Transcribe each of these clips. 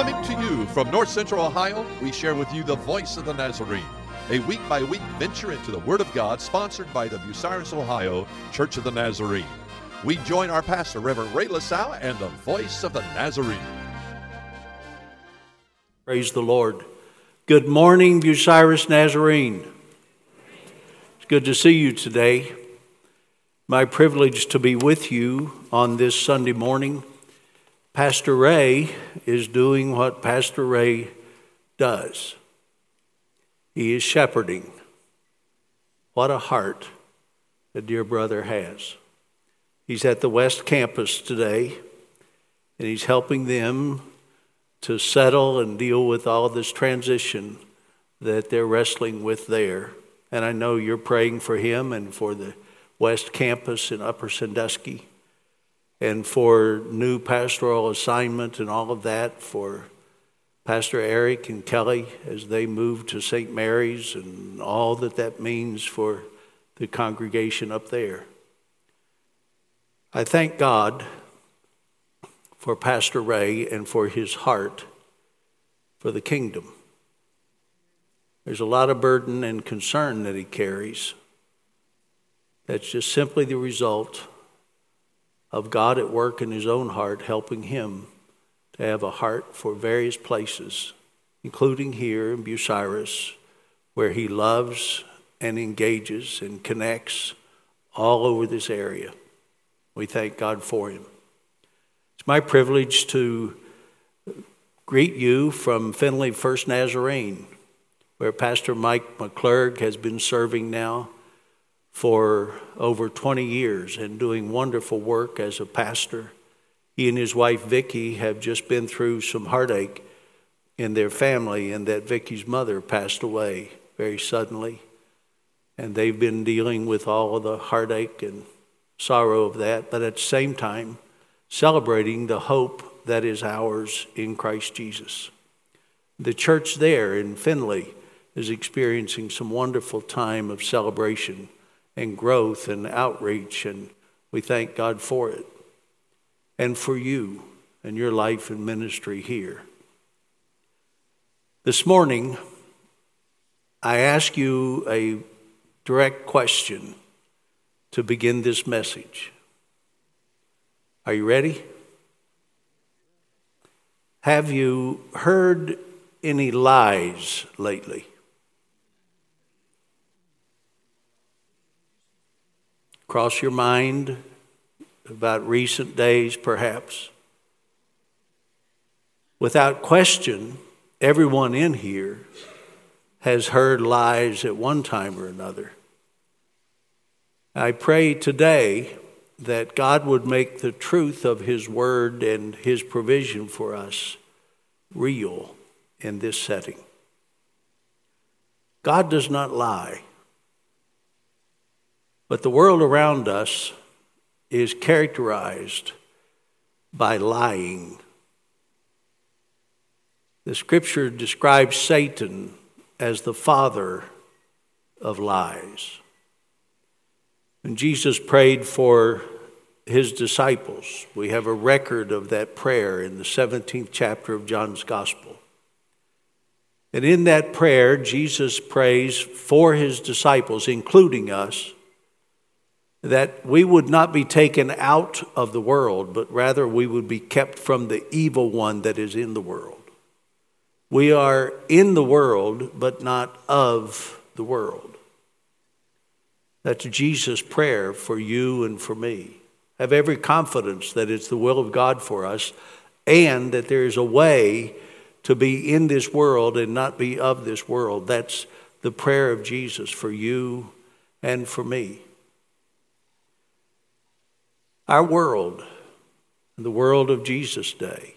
Coming to you from North Central Ohio, we share with you the voice of the Nazarene, a week by week venture into the Word of God sponsored by the Bucyrus, Ohio Church of the Nazarene. We join our pastor, Reverend Ray LaSalle, and the voice of the Nazarene. Praise the Lord. Good morning, Bucyrus Nazarene. It's good to see you today. My privilege to be with you on this Sunday morning. Pastor Ray is doing what Pastor Ray does. He is shepherding. What a heart a dear brother has. He's at the West Campus today, and he's helping them to settle and deal with all this transition that they're wrestling with there. And I know you're praying for him and for the West Campus in Upper Sandusky and for new pastoral assignment and all of that for Pastor Eric and Kelly as they move to St. Mary's and all that that means for the congregation up there. I thank God for Pastor Ray and for his heart for the kingdom. There's a lot of burden and concern that he carries. That's just simply the result of God at work in his own heart, helping him to have a heart for various places, including here in Bucyrus, where he loves and engages and connects all over this area. We thank God for him. It's my privilege to greet you from Findlay First Nazarene, where Pastor Mike McClurg has been serving now for over 20 years and doing wonderful work as a pastor. He and his wife Vicky have just been through some heartache in their family, and that Vicky's mother passed away very suddenly. And they've been dealing with all of the heartache and sorrow of that, but at the same time, celebrating the hope that is ours in Christ Jesus. The church there in Findlay is experiencing some wonderful time of celebration and growth and outreach, and we thank God for it. And for you and your life and ministry here. This morning, I ask you a direct question to begin this message. Are you ready? Have you heard any lies lately? Cross your mind about recent days, perhaps. Without question, everyone in here has heard lies at one time or another. I pray today that God would make the truth of His Word and His provision for us real in this setting. God does not lie, but the world around us is characterized by lying. The scripture describes Satan as the father of lies. When Jesus prayed for his disciples, we have a record of that prayer in the 17th chapter of John's Gospel. And in that prayer, Jesus prays for his disciples, including us, that we would not be taken out of the world, but rather we would be kept from the evil one that is in the world. We are in the world, but not of the world. That's Jesus' prayer for you and for me. Have every confidence that it's the will of God for us and that there is a way to be in this world and not be of this world. That's the prayer of Jesus for you and for me. Our world, the world of Jesus' day,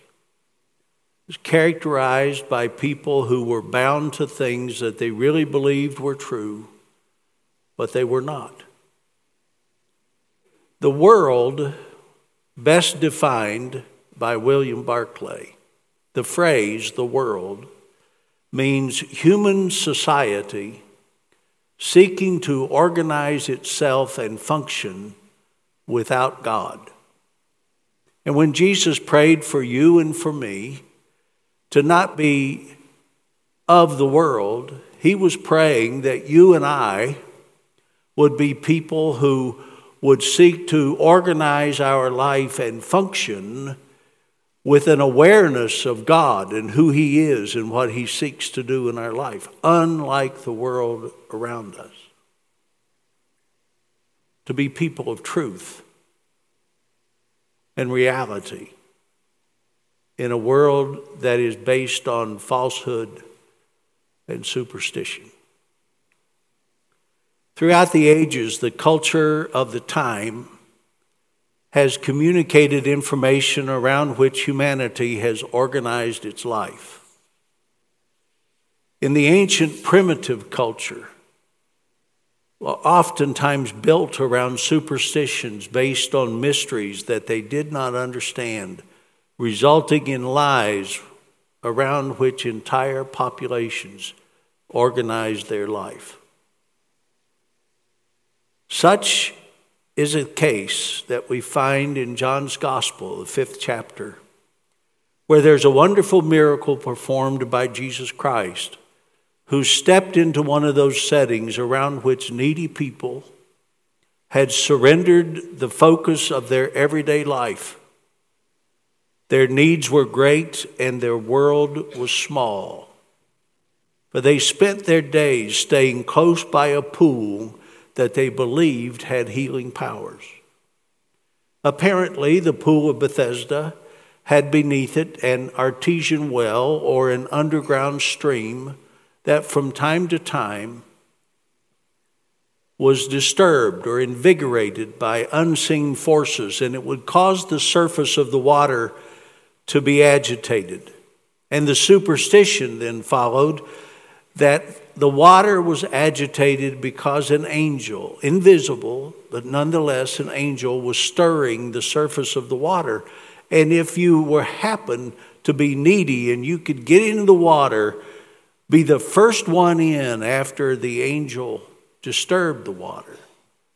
is characterized by people who were bound to things that they really believed were true, but they were not. The world, best defined by William Barclay, the phrase the world means human society seeking to organize itself and function without God. And when Jesus prayed for you and for me to not be of the world, he was praying that you and I would be people who would seek to organize our life and function with an awareness of God and who He is and what He seeks to do in our life, unlike the world around us. To be people of truth and reality in a world that is based on falsehood and superstition. Throughout the ages, the culture of the time has communicated information around which humanity has organized its life. In the ancient primitive culture, oftentimes built around superstitions based on mysteries that they did not understand, resulting in lies around which entire populations organized their life. Such is a case that we find in John's Gospel, the fifth chapter, where there's a wonderful miracle performed by Jesus Christ, who stepped into one of those settings around which needy people had surrendered the focus of their everyday life. Their needs were great and their world was small. But they spent their days staying close by a pool that they believed had healing powers. Apparently, the pool of Bethesda had beneath it an artesian well or an underground stream that from time to time was disturbed or invigorated by unseen forces, and it would cause the surface of the water to be agitated. And the superstition then followed that the water was agitated because an angel, invisible, but nonetheless an angel, was stirring the surface of the water. And if you were happened to be needy and you could get into the water, be the first one in after the angel disturbed the water,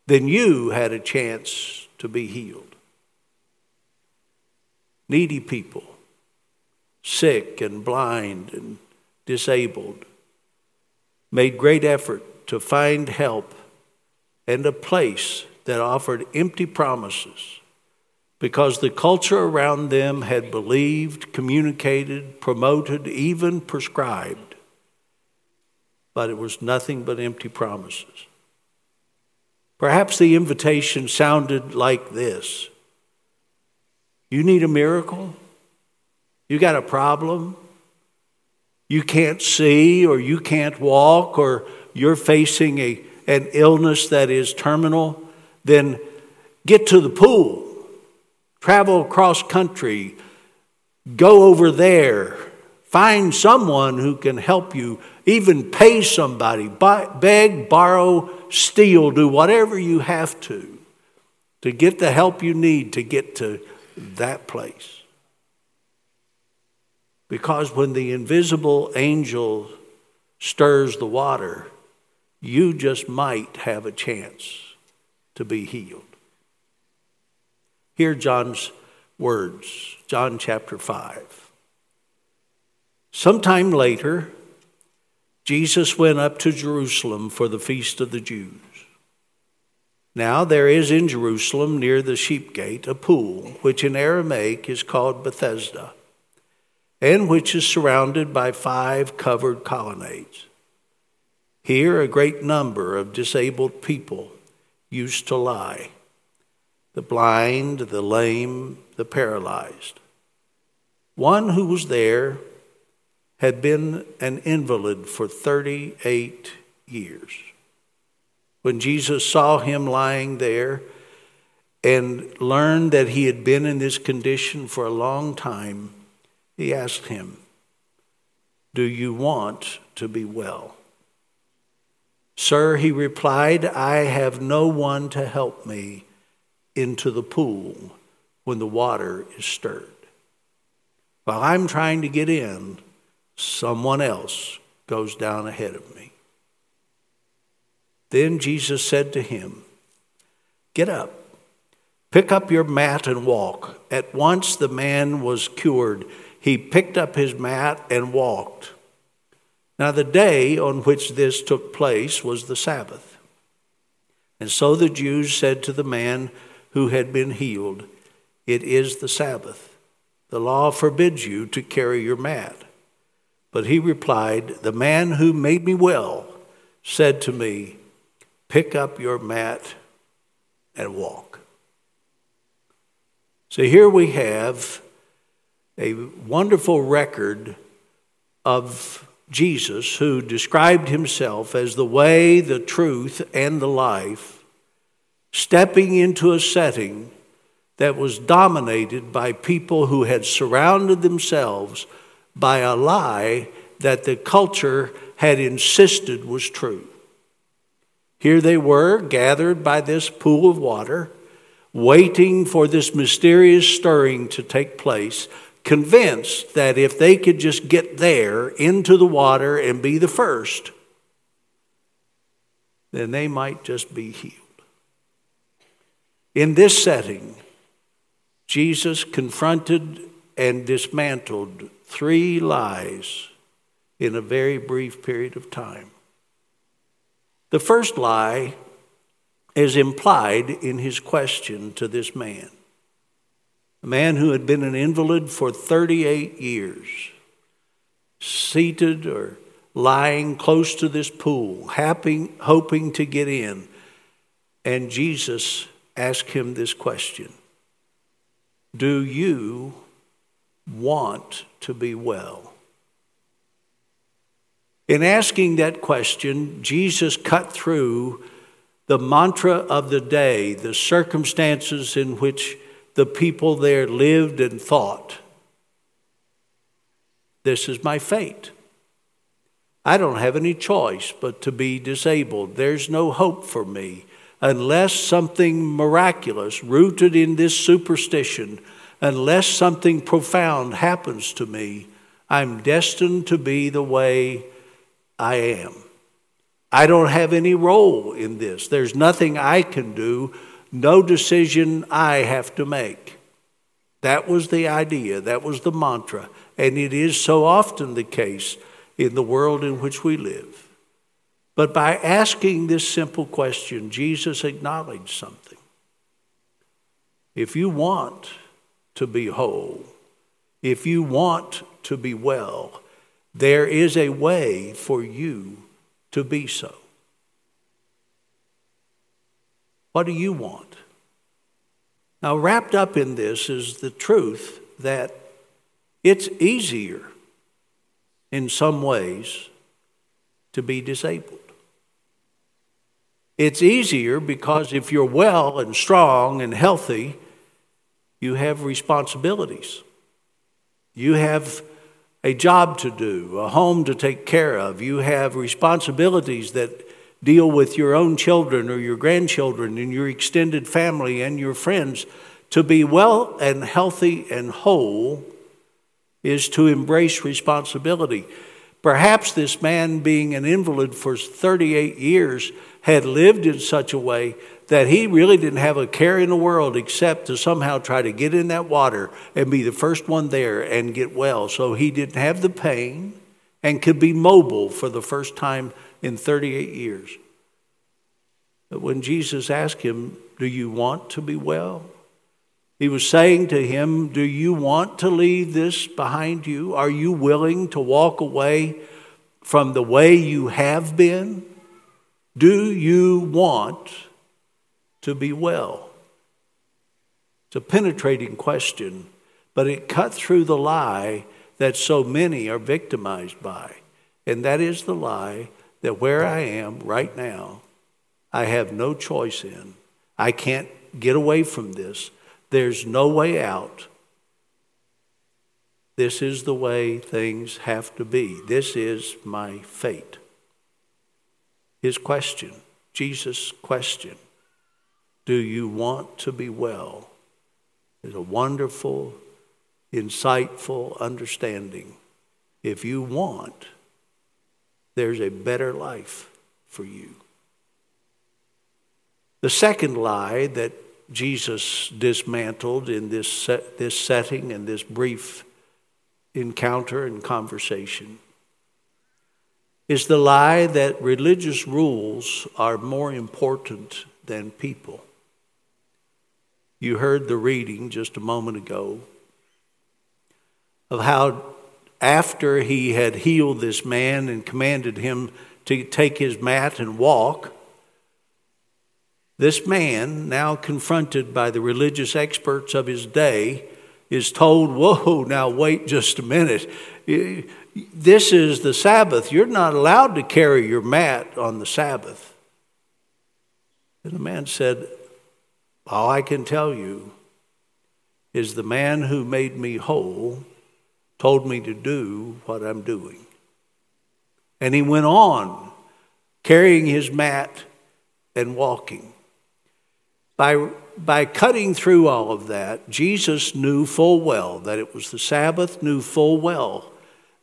then you had a chance to be healed. Needy people, sick and blind and disabled, made great effort to find help and a place that offered empty promises because the culture around them had believed, communicated, promoted, even prescribed. But it was nothing but empty promises. Perhaps the invitation sounded like this You need a miracle? You got a problem? you can't see or you can't walk or you're facing a, an illness that is terminal, then get to the pool, travel across country, go over there, find someone who can help you, even pay somebody, buy, beg, borrow, steal, do whatever you have to to get the help you need to get to that place. Because when the invisible angel stirs the water, you just might have a chance to be healed. Hear John's words, John chapter 5. Sometime later, Jesus went up to Jerusalem for the feast of the Jews. Now there is in Jerusalem near the sheep gate a pool, which in Aramaic is called Bethesda and which is surrounded by five covered colonnades. Here, a great number of disabled people used to lie the blind, the lame, the paralyzed. One who was there had been an invalid for 38 years. When Jesus saw him lying there and learned that he had been in this condition for a long time, he asked him, Do you want to be well? Sir, he replied, I have no one to help me into the pool when the water is stirred. While I'm trying to get in, someone else goes down ahead of me. Then Jesus said to him, Get up, pick up your mat, and walk. At once the man was cured he picked up his mat and walked. Now, the day on which this took place was the Sabbath. And so the Jews said to the man who had been healed, It is the Sabbath. The law forbids you to carry your mat. But he replied, The man who made me well said to me, Pick up your mat and walk. So here we have a wonderful record of Jesus, who described himself as the way, the truth, and the life, stepping into a setting that was dominated by people who had surrounded themselves by a lie that the culture had insisted was true. Here they were, gathered by this pool of water, waiting for this mysterious stirring to take place, convinced that if they could just get there into the water and be the first, then they might just be healed. In this setting, Jesus confronted and dismantled three lies in a very brief period of time. The first lie is implied in his question to this man, a man who had been an invalid for 38 years, seated or lying close to this pool, happy, hoping to get in. And Jesus asked him this question Do you want to be well? In asking that question, Jesus cut through the mantra of the day, the circumstances in which the people there lived and thought. This is my fate. I don't have any choice but to be disabled. There's no hope for me unless something miraculous rooted in this superstition, unless something profound happens to me. I'm destined to be the way I am. I don't have any role in this. There's nothing I can do, no decision I have to make. That was the idea, that was the mantra, and it is so often the case in the world in which we live. But by asking this simple question, Jesus acknowledged something. If you want to be whole, if you want to be well, there is a way for you to be so. What do you want? Now, wrapped up in this is the truth that it's easier in some ways to be disabled. It's easier because if you're well and strong and healthy, you have responsibilities. You have a job to do, a home to take care of. You have responsibilities that deal with your own children or your grandchildren and your extended family and your friends. To be well and healthy and whole is to embrace responsibility. Perhaps this man, being an invalid for 38 years, had lived in such a way that he really didn't have a care in the world except to somehow try to get in that water and be the first one there and get well. So he didn't have the pain and could be mobile for the first time in 38 years. But when Jesus asked him, Do you want to be well? He was saying to him, Do you want to leave this behind you? Are you willing to walk away from the way you have been? Do you want to be well? It's a penetrating question, but it cut through the lie that so many are victimized by. And that is the lie that where I am right now, I have no choice in. I can't get away from this. There's no way out. This is the way things have to be. This is my fate. His question, Jesus' question do you want to be well? Is a wonderful, insightful understanding. If you want, there's a better life for you. The second lie that Jesus dismantled in this, set, this setting and this brief encounter and conversation is the lie that religious rules are more important than people. You heard the reading just a moment ago of how, after he had healed this man and commanded him to take his mat and walk, this man, now confronted by the religious experts of his day, is told, Whoa, now wait just a minute. This is the Sabbath. You're not allowed to carry your mat on the Sabbath. And the man said, All I can tell you is the man who made me whole told me to do what I'm doing. And he went on carrying his mat and walking. By, by cutting through all of that, Jesus knew full well that it was the Sabbath, knew full well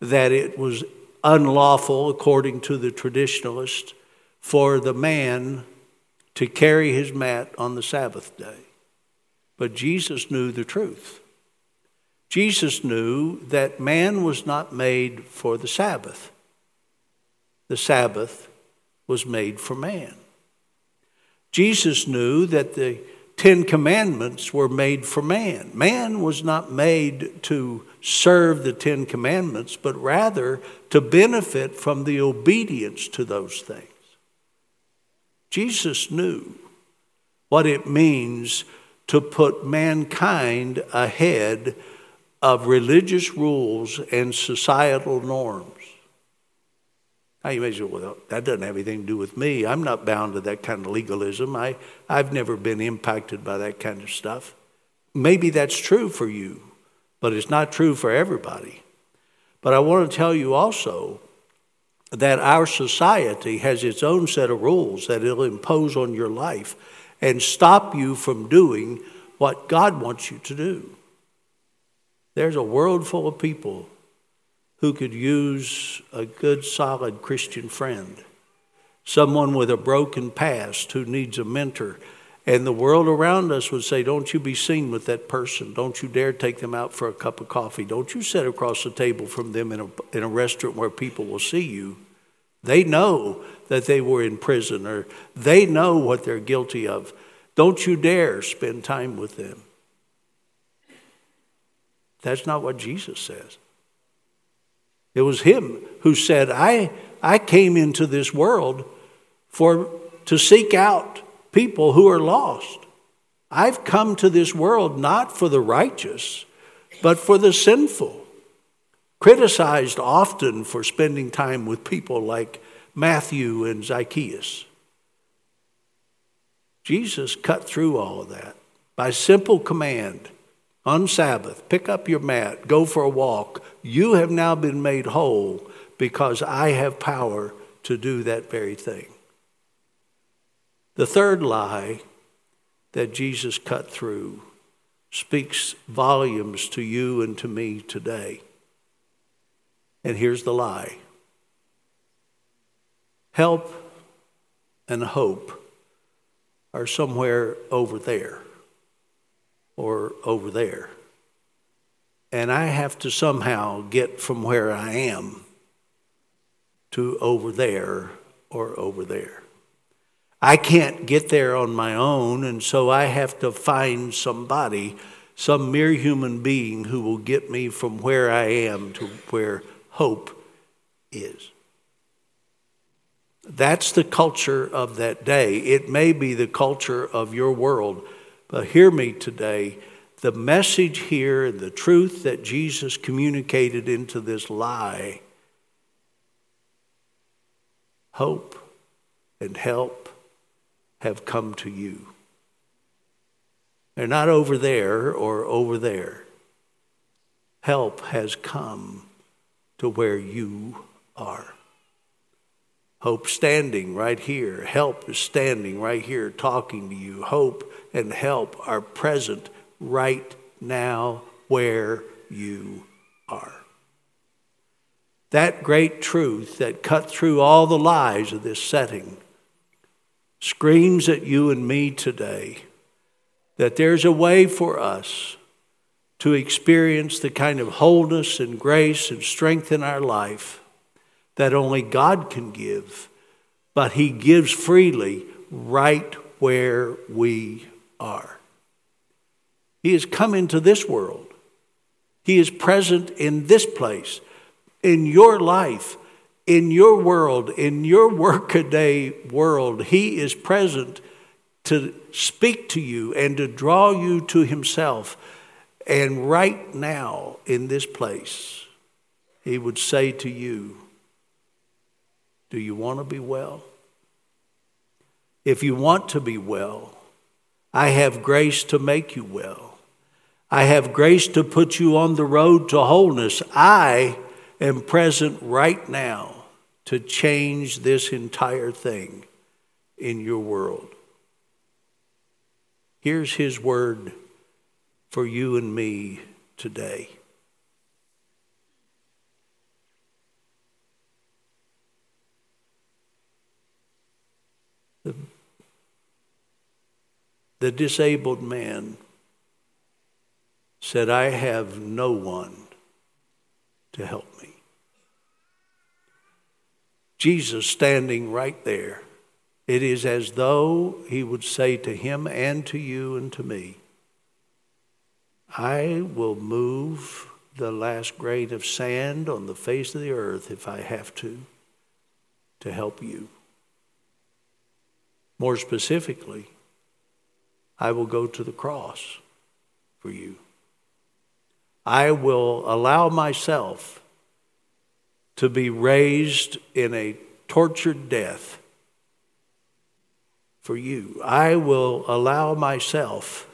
that it was unlawful, according to the traditionalists, for the man to carry his mat on the Sabbath day. But Jesus knew the truth. Jesus knew that man was not made for the Sabbath, the Sabbath was made for man. Jesus knew that the Ten Commandments were made for man. Man was not made to serve the Ten Commandments, but rather to benefit from the obedience to those things. Jesus knew what it means to put mankind ahead of religious rules and societal norms. Now you may say, well, that doesn't have anything to do with me. I'm not bound to that kind of legalism. I, I've never been impacted by that kind of stuff. Maybe that's true for you, but it's not true for everybody. But I want to tell you also that our society has its own set of rules that it'll impose on your life and stop you from doing what God wants you to do. There's a world full of people who could use a good, solid Christian friend, someone with a broken past who needs a mentor. And the world around us would say, Don't you be seen with that person. Don't you dare take them out for a cup of coffee. Don't you sit across the table from them in a, in a restaurant where people will see you. They know that they were in prison or they know what they're guilty of. Don't you dare spend time with them. That's not what Jesus says. It was him who said, I, I came into this world for, to seek out people who are lost. I've come to this world not for the righteous, but for the sinful. Criticized often for spending time with people like Matthew and Zacchaeus. Jesus cut through all of that by simple command on Sabbath, pick up your mat, go for a walk. You have now been made whole because I have power to do that very thing. The third lie that Jesus cut through speaks volumes to you and to me today. And here's the lie help and hope are somewhere over there or over there. And I have to somehow get from where I am to over there or over there. I can't get there on my own, and so I have to find somebody, some mere human being, who will get me from where I am to where hope is. That's the culture of that day. It may be the culture of your world. But hear me today. The message here, the truth that Jesus communicated into this lie, hope and help have come to you. They're not over there or over there. Help has come to where you are. Hope standing right here. Help is standing right here talking to you. Hope and help are present right now where you are. That great truth that cut through all the lies of this setting screams at you and me today that there's a way for us to experience the kind of wholeness and grace and strength in our life that only God can give, but He gives freely right where we are. He has come into this world. He is present in this place, in your life, in your world, in your workaday world. He is present to speak to you and to draw you to Himself. And right now, in this place, He would say to you, Do you want to be well? If you want to be well, I have grace to make you well. I have grace to put you on the road to wholeness. I am present right now to change this entire thing in your world. Here's His word for you and me today. The, the disabled man said, I have no one to help me. Jesus standing right there it is as though he would say to him and to you and to me, I will move the last grain of sand on the face of the earth if I have to, to help you. More specifically, I will go to the cross for you. I will allow myself to be raised in a tortured death for you. I will allow myself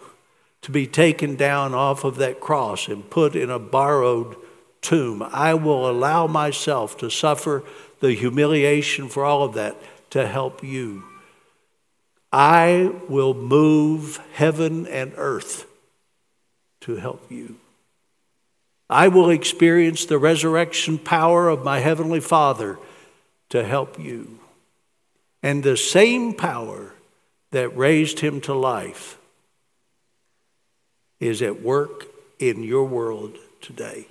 to be taken down off of that cross and put in a borrowed tomb. I will allow myself to suffer the humiliation for all of that to help you. I will move heaven and earth to help you. I will experience the resurrection power of my Heavenly Father to help you. And the same power that raised him to life is at work in your world today.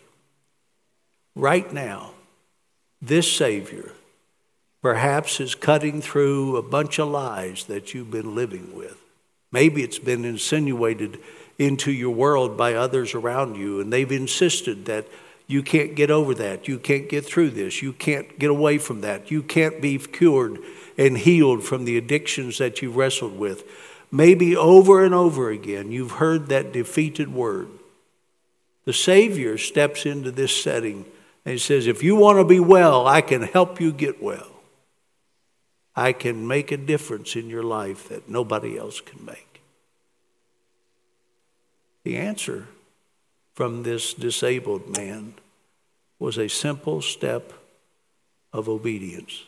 Right now, this Savior perhaps is cutting through a bunch of lies that you've been living with. Maybe it's been insinuated into your world by others around you, and they've insisted that you can't get over that. You can't get through this. You can't get away from that. You can't be cured and healed from the addictions that you've wrestled with. Maybe over and over again, you've heard that defeated word. The Savior steps into this setting and he says, If you want to be well, I can help you get well. I can make a difference in your life that nobody else can make. The answer from this disabled man was a simple step of obedience.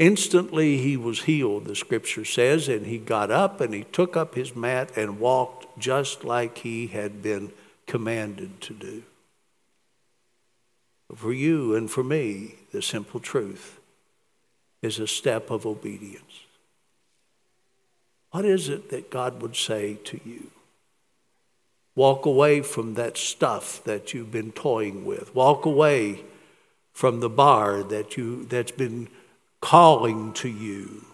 Instantly he was healed, the scripture says, and he got up and he took up his mat and walked just like he had been commanded to do. For you and for me, the simple truth is a step of obedience. What is it that God would say to you? Walk away from that stuff that you've been toying with. Walk away from the bar that you that's been calling to you.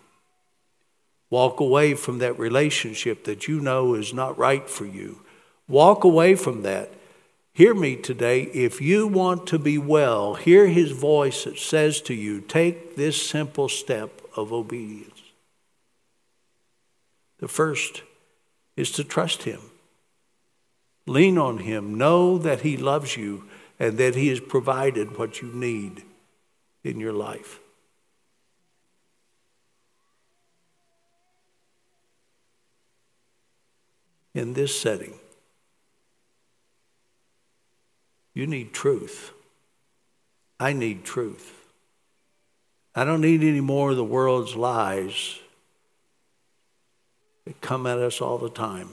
Walk away from that relationship that you know is not right for you. Walk away from that. Hear me today. If you want to be well, hear his voice that says to you, take this simple step of obedience. The first is to trust him. Lean on him. Know that he loves you and that he has provided what you need in your life. In this setting. You need truth. I need truth. I don't need any more of the world's lies that come at us all the time.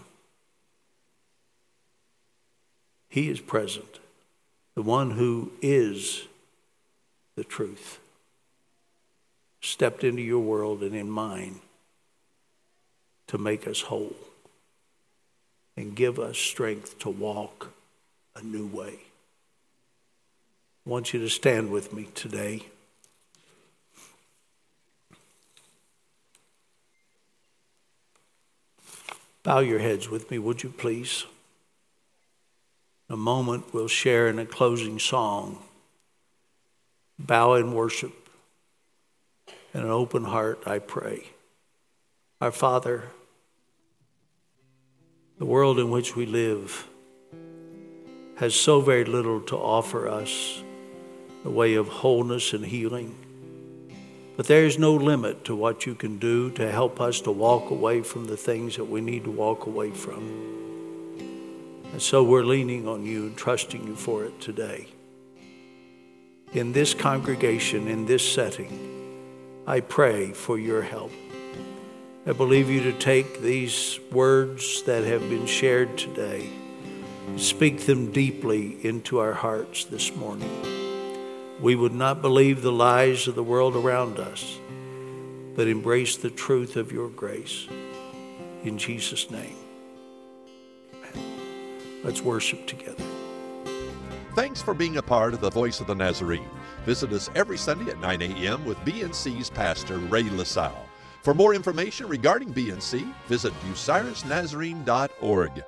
He is present, the one who is the truth, stepped into your world and in mine to make us whole. And give us strength to walk a new way. I want you to stand with me today. Bow your heads with me, would you please? In a moment, we'll share in a closing song. Bow in worship. And an open heart, I pray. Our Father, the world in which we live has so very little to offer us the way of wholeness and healing. But there is no limit to what you can do to help us to walk away from the things that we need to walk away from. And so we're leaning on you and trusting you for it today. In this congregation, in this setting, I pray for your help. I believe you to take these words that have been shared today, speak them deeply into our hearts this morning we would not believe the lies of the world around us, but embrace the truth of your grace. In Jesus' name. Let's worship together. Thanks for being a part of the Voice of the Nazarene. Visit us every Sunday at 9 a.m. with BNC's pastor, Ray LaSalle. For more information regarding BNC, visit bucyrusnazarene.org.